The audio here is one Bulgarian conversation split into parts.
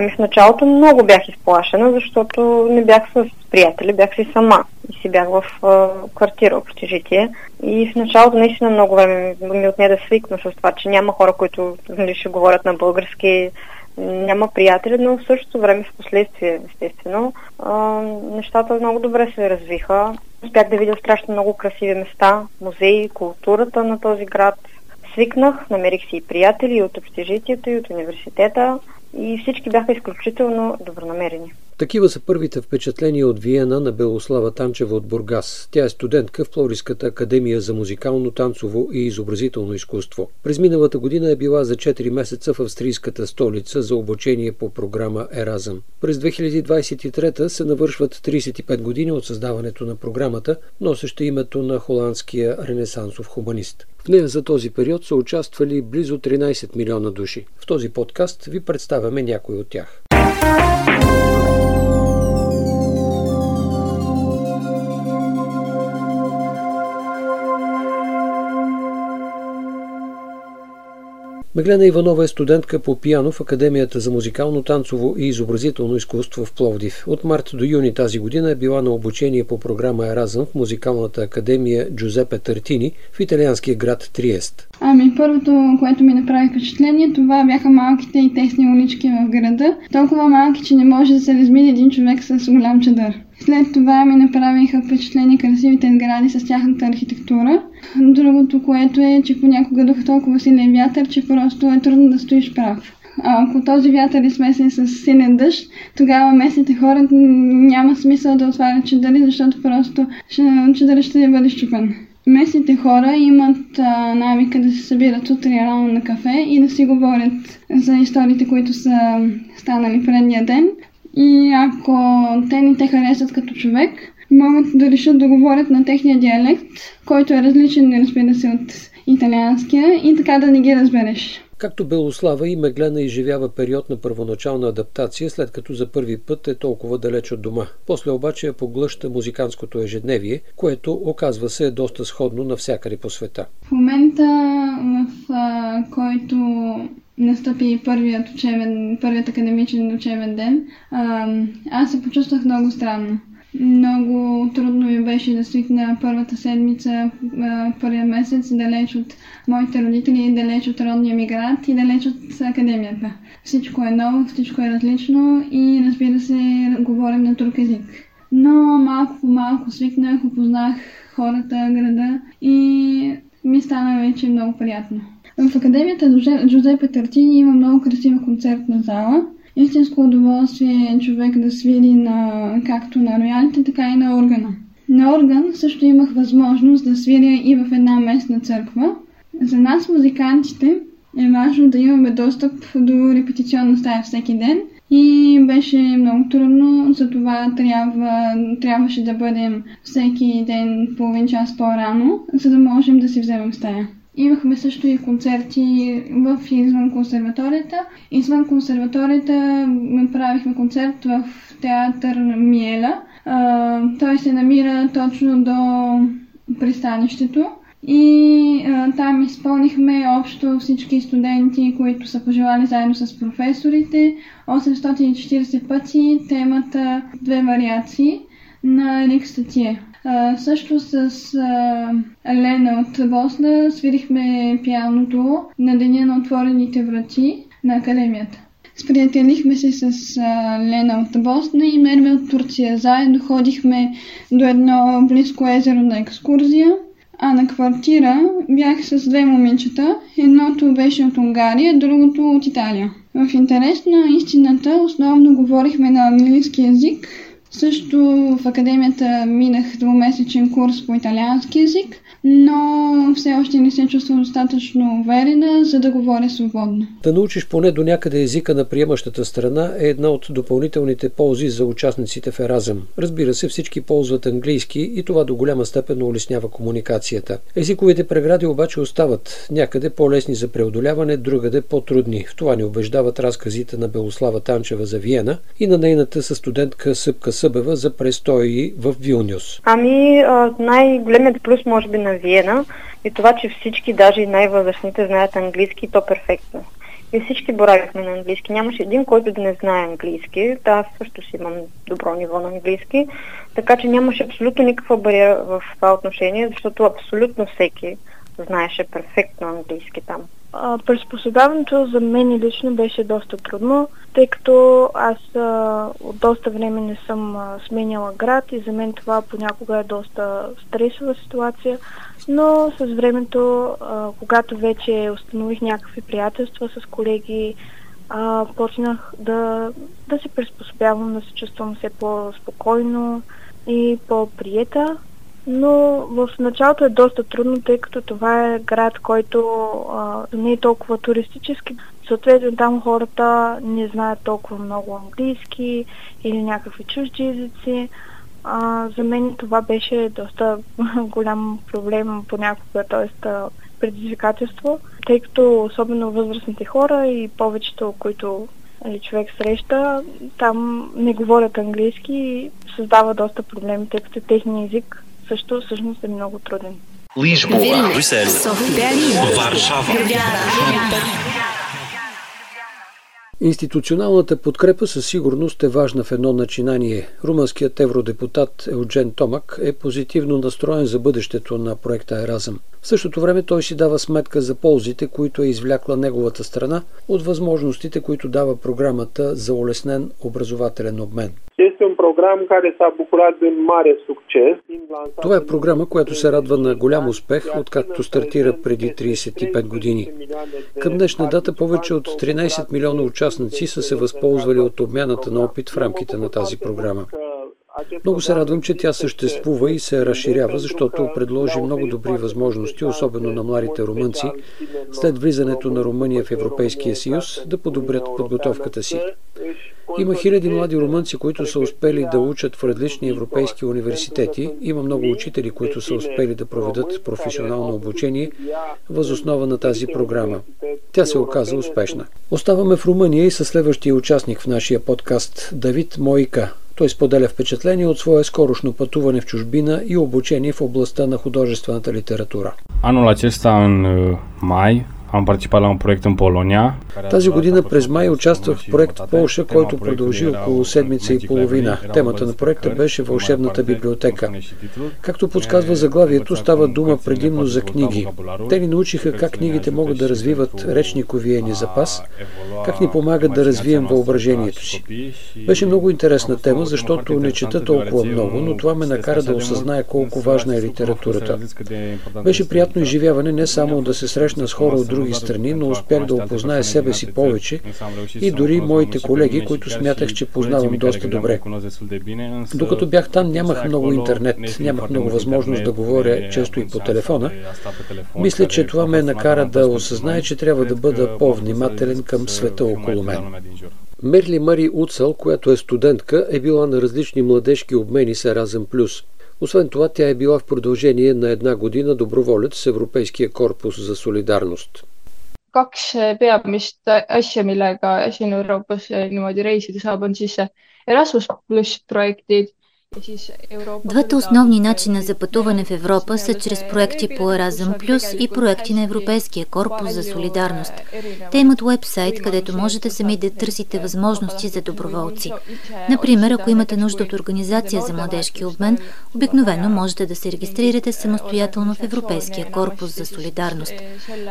Ами в началото много бях изплашена, защото не бях с приятели, бях си сама и си бях в а, квартира, общежитие. И в началото наистина много време ми отне да свикна с това, че няма хора, които нали, ще говорят на български, няма приятели, но в същото време в последствие, естествено, а, нещата много добре се развиха. Успях да видя страшно много красиви места, музеи, културата на този град. Свикнах, намерих си и приятели и от общежитието, и от университета и всички бяха изключително добронамерени. Такива са първите впечатления от Виена на Белослава Танчева от Бургас. Тя е студентка в Пловдивската академия за музикално, танцово и изобразително изкуство. През миналата година е била за 4 месеца в австрийската столица за обучение по програма Еразъм. През 2023 се навършват 35 години от създаването на програмата, носеща името на холандския ренесансов хуманист. В нея за този период са участвали близо 13 милиона души. В този подкаст ви представяме някои от тях. Меглена Иванова е студентка по пиано в Академията за музикално, танцово и изобразително изкуство в Пловдив. От март до юни тази година е била на обучение по програма Еразъм в музикалната академия Джузепе Тартини в италианския град Триест. Ами първото, което ми направи впечатление, това бяха малките и тесни улички в града. Толкова малки, че не може да се размине един човек с голям чадър. След това ми направиха впечатление красивите сгради с тяхната архитектура. Другото, което е, че понякога духа толкова силен вятър, че просто е трудно да стоиш прав. А ако този вятър е смесен с силен дъжд, тогава местните хора няма смисъл да отварят чадъри, защото просто чадъра ще бъде щупен. Местните хора имат а, навика да се събират утре рано на кафе и да си говорят за историите, които са станали предния ден. И ако те не те харесат като човек, могат да решат да говорят на техния диалект, който е различен, разбира се, от италианския и така да не ги разбереш. Както Белослава и Меглена изживява период на първоначална адаптация, след като за първи път е толкова далеч от дома. После обаче я поглъща музиканското ежедневие, което оказва се е доста сходно навсякъде по света. В момента, в а, който настъпи първият, учебен, първият академичен учебен ден, а, аз се почувствах много странно. Много трудно ми беше да свикна първата седмица, първия месец, далеч от моите родители, далеч от родния ми град и далеч от академията. Всичко е ново, всичко е различно и разбира се, говорим на друг език. Но малко по малко свикнах, опознах хората, града и ми стана вече много приятно. В Академията Джузепе Тартини има много красива концертна зала. Истинско удоволствие е човек да свири на, както на роялите, така и на органа. На орган също имах възможност да свиря и в една местна църква. За нас, музикантите, е важно да имаме достъп до репетиционна стая всеки ден и беше много трудно, затова трябва, трябваше да бъдем всеки ден половин час по-рано, за да можем да си вземем стая. Имахме също и концерти в и извън консерваторията. Извън консерваторията правихме концерт в театър Миела. той се намира точно до пристанището. И а, там изпълнихме общо всички студенти, които са пожелали заедно с професорите. 840 пъти темата две вариации на Ерик Статие. Също с а, Лена от Босна свирихме пианото на Деня на отворените врати на академията. Сприятелихме се с а, Лена от Босна и Мерме от Турция. Заедно ходихме до едно близко езеро на екскурзия. А на квартира бях с две момичета. Едното беше от Унгария, другото от Италия. В интерес на истината основно говорихме на английски язик, Също в академията минах двумесечен курс по италиански язик, но все още не се чувствам достатъчно уверена, за да говоря свободно. Да научиш поне до някъде езика на приемащата страна е една от допълнителните ползи за участниците в Еразъм. Разбира се, всички ползват английски и това до голяма степен улеснява комуникацията. Езиковите прегради обаче остават някъде по-лесни за преодоляване, другаде по-трудни. В това ни убеждават разказите на Белослава Танчева за Виена и на нейната със студентка Съпка Събева за престои в Вилнюс. Ами, най-големият плюс може би на Виена е това, че всички, даже и най-възрастните, знаят английски и то перфектно. И всички боравихме на английски. Нямаше един, който да не знае английски. Да, аз също си имам добро ниво на английски. Така че нямаше абсолютно никаква бариера в това отношение, защото абсолютно всеки знаеше перфектно английски там. Приспособяването за мен лично беше доста трудно, тъй като аз а, от доста време не съм а, сменяла град и за мен това понякога е доста стресова ситуация, но с времето, а, когато вече установих някакви приятелства с колеги, а, почнах да, да се приспособявам, да се чувствам все по-спокойно и по-приета но в началото е доста трудно, тъй като това е град, който а, не е толкова туристически. Съответно там хората не знаят толкова много английски или някакви чужди езици. А, за мен това беше доста голям проблем понякога, т.е. предизвикателство, тъй като особено възрастните хора и повечето, които нали, човек среща, там не говорят английски и създава доста проблеми, тъй като техния език също всъщност е много труден. Lisboa, Брюсел, Варшава. Институционалната подкрепа със сигурност е важна в едно начинание. Румънският евродепутат Eugen Томак е позитивно настроен за бъдещето на проекта Еразъм. В същото време той си дава сметка за ползите, които е извлякла неговата страна от възможностите, които дава програмата за улеснен образователен обмен. Este un program care s-a bucurat de mare succes. Това е програма, която се радва на голям успех, откакто стартира преди 35 години. Към днешна дата повече от 13 милиона участници са се възползвали от обмяната на опит в рамките на тази програма. Много се радвам, че тя съществува и се разширява, защото предложи много добри възможности, особено на младите румънци, след влизането на Румъния в Европейския съюз, да подобрят подготовката си. Има хиляди млади румънци, които са успели да учат в различни европейски университети. Има много учители, които са успели да проведат професионално обучение възоснова на тази програма. Тя се оказа успешна. Оставаме в Румъния и със следващия участник в нашия подкаст Давид Мойка. Той споделя впечатление от свое скорошно пътуване в чужбина и обучение в областта на художествената литература. Anul acesta, în mai, am participat la un proiect în Polonia. Тази година през май участвах в проект в Полша, който продължи около седмица и половина. Темата на проекта беше Вълшебната библиотека. Както подсказва заглавието, става дума предимно за книги. Те ни научиха как книгите могат да развиват речниковия ни запас, как ни помагат да развием въображението си. Беше много интересна тема, защото не чета толкова много, но това ме накара да осъзная колко важна е литературата. Беше приятно изживяване не само да се срещна с хора от други страни, но успях да опозная себе си повече и дори моите колеги, които смятах, че познавам доста добре. Докато бях там, нямах много интернет, нямах много възможност да говоря често и по телефона. Мисля, че това ме накара да осъзнае, че трябва да бъда по-внимателен към света около мен. Мерли Мари Уцъл, която е студентка, е била на различни младежки обмени с Еразъм Плюс. Освен това, тя е била в продължение на една година доброволец с Европейския корпус за солидарност. Kaks peamist asja, millega siin Euroopas niimoodi reisida saab, on siis Erasmus pluss projektid Двата основни начина за пътуване в Европа са чрез проекти по Еразъм Плюс и проекти на Европейския корпус за солидарност. Те имат уебсайт, където можете сами да търсите възможности за доброволци. Например, ако имате нужда от организация за младежки обмен, обикновено можете да се регистрирате самостоятелно в Европейския корпус за солидарност.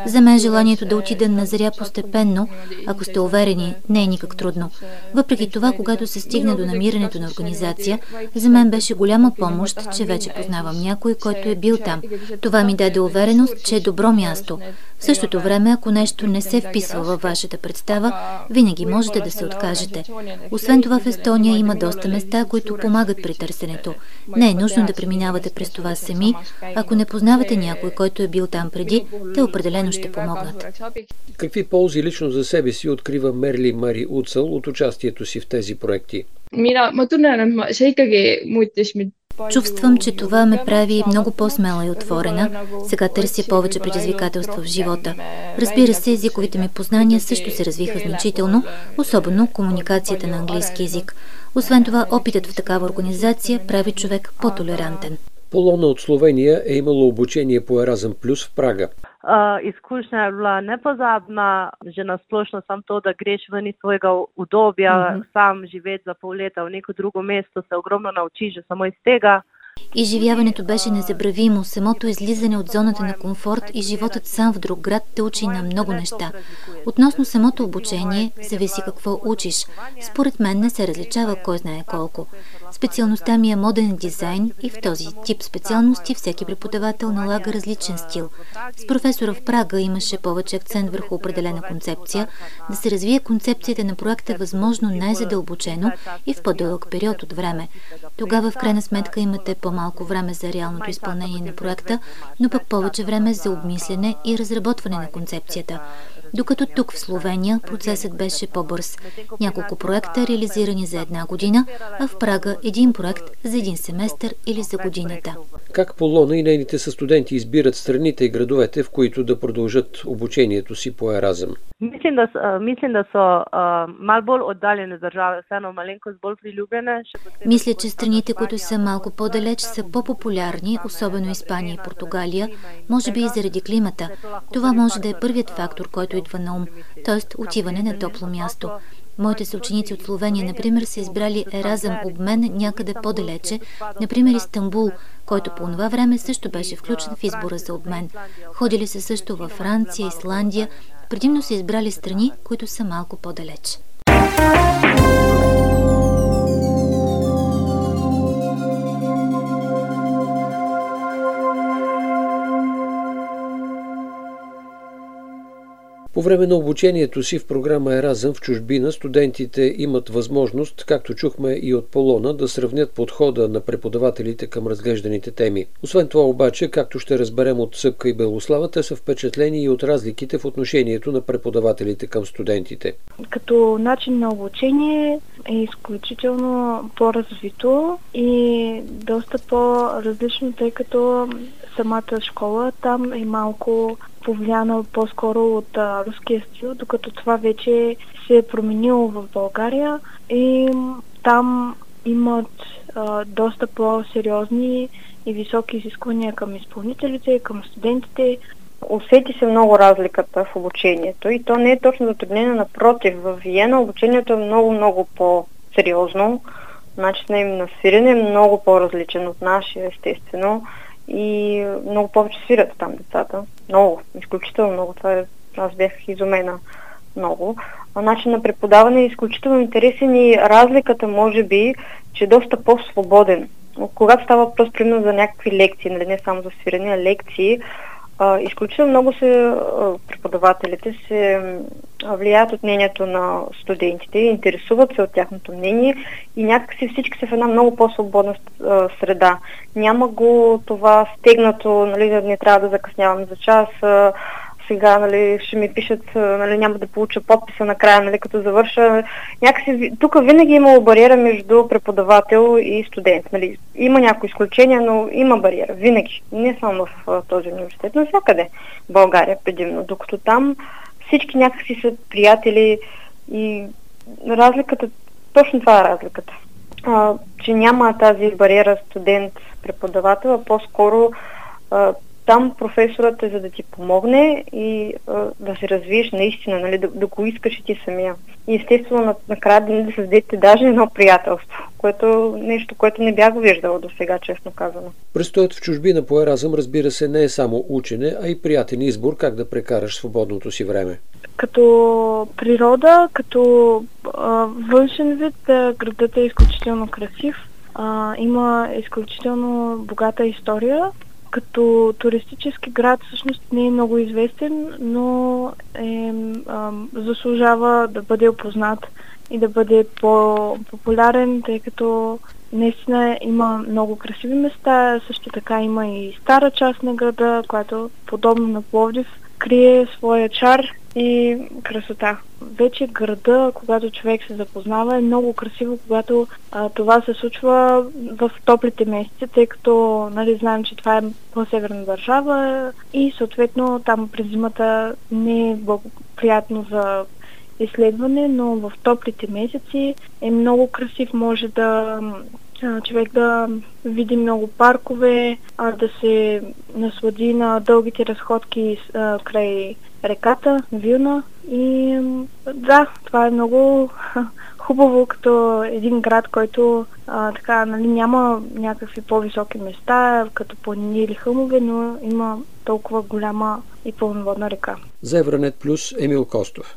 За мен желанието да отида назря постепенно, ако сте уверени, не е никак трудно. Въпреки това, когато се стигне до намирането на организация, за мен беше голяма помощ, че вече познавам някой, който е бил там. Това ми даде увереност, че е добро място. В същото време, ако нещо не се вписва във вашата представа, винаги можете да се откажете. Освен това в Естония има доста места, които помагат при търсенето. Не е нужно да преминавате през това сами. Ако не познавате някой, който е бил там преди, те определено ще помогнат. Какви ползи лично за себе си открива Мерли Мари Уцъл от участието си в тези проекти? Чувствам, че това ме прави много по-смела и отворена. Сега търся повече предизвикателства в живота. Разбира се, езиковите ми познания също се развиха значително, особено комуникацията на английски язик. Освен това, опитът в такава организация прави човек по-толерантен. Полона от Словения е имало обучение по Еразъм Плюс в Прага. Изкушня е била непозабна, že nasplošno sam to, da greš ven iz svojega udobja, mm-hmm. sam živeti za pol leta v neko drugo mesto, se ogromno naučiš že samo iz tega. Изживяването беше незабравимо. Самото излизане от зоната на комфорт и животът сам в друг град те учи на много неща. Относно самото обучение, зависи какво учиш. Според мен не се различава кой знае колко. Специалността ми е моден дизайн и в този тип специалности всеки преподавател налага различен стил. С професора в Прага имаше повече акцент върху определена концепция, да се развие концепцията на проекта възможно най-задълбочено и в по-дълъг период от време. Тогава в крайна сметка имате по-малко време за реалното изпълнение на проекта, но пък повече време за обмислене и разработване на концепцията. Докато тук в Словения процесът беше по-бърз. Няколко проекта реализирани за една година, а в Прага един проект за един семестър или за годината. Как Полона и нейните състуденти избират страните и градовете, в които да продължат обучението си по Еразъм? Mislim da, mislim, da so uh, mal bolj oddaljene države, vseeno malenkost bolj priljubljene. Мисля, че страните, които са малко по-далеч, са по-популярни, особено Испания и Португалия, може би и заради климата. Това може да е първият фактор, който идва на ум, т.е. отиване на топло място. Моите съученици от Словения, например, са избрали Еразъм обмен някъде по-далече, например Истанбул, който по това време също беше включен в избора за обмен. Ходили са също във Франция, Исландия, предимно са избрали страни, които са малко по-далеч. По време на обучението си в програма Еразъм в чужбина студентите имат възможност, както чухме и от Полона, да сравнят подхода на преподавателите към разглежданите теми. Освен това обаче, както ще разберем от Съпка и Белослава, те са впечатлени и от разликите в отношението на преподавателите към студентите. Като начин на обучение е изключително по-развито и доста по-различно, тъй като самата школа там е малко повлияна по-скоро от а, руския стил, докато това вече се е променило в България и там имат а, доста по-сериозни и високи изисквания към изпълнителите, към студентите. Усети се много разликата в обучението и то не е точно затруднение, напротив. В Виена обучението е много-много по-сериозно. Начинът им на свирене е много по-различен от нашия, естествено и много повече свирят там децата. Много, изключително много. Това е, аз бях изумена много. А на преподаване е изключително интересен и разликата може би, че е доста по-свободен. Когато става въпрос примерно за някакви лекции, нали, не само за свирене, а лекции, а, изключително много се преподавателите се влияят от мнението на студентите, интересуват се от тяхното мнение и някакси всички са в една много по-свободна среда. Няма го това стегнато, нали, не трябва да закъснявам за час, сега нали, ще ми пишат, нали, няма да получа подписа накрая, нали, като завърша. Някакси, тук винаги имало бариера между преподавател и студент. Нали. Има някои изключения, но има бариера. Винаги. Не само в този университет, но всякъде. В България предимно. Докато там всички някакси са приятели и разликата, точно това е разликата. А, че няма тази бариера студент-преподавател, а по-скоро а, там професорът е за да ти помогне и а, да се развиеш наистина, нали, да, да го искаш и ти самия. И естествено накрая да, да създадете даже едно приятелство, което нещо, което не бях виждала до сега, честно казано. Престоят в чужбина по Еразъм, разбира се, не е само учене, а и приятен избор как да прекараш свободното си време. Като природа, като а, външен вид, градът е изключително красив а, има изключително богата история. Като туристически град всъщност не е много известен, но е, а, заслужава да бъде опознат и да бъде по-популярен, тъй като наистина има много красиви места, също така има и стара част на града, която подобно на Пловдив крие своя чар и красота. Вече града, когато човек се запознава, е много красиво, когато а, това се случва в топлите месеци, тъй като нали, знаем, че това е по-северна държава и съответно там през зимата не е благоприятно за изследване, но в топлите месеци е много красив, може да човек да види много паркове, да се наслади на дългите разходки край реката Вилна. И да, това е много хубаво като един град, който а, така, нали, няма някакви по-високи места, като планини или хълмове, но има толкова голяма и пълноводна река. За Евронет Плюс Емил Костов.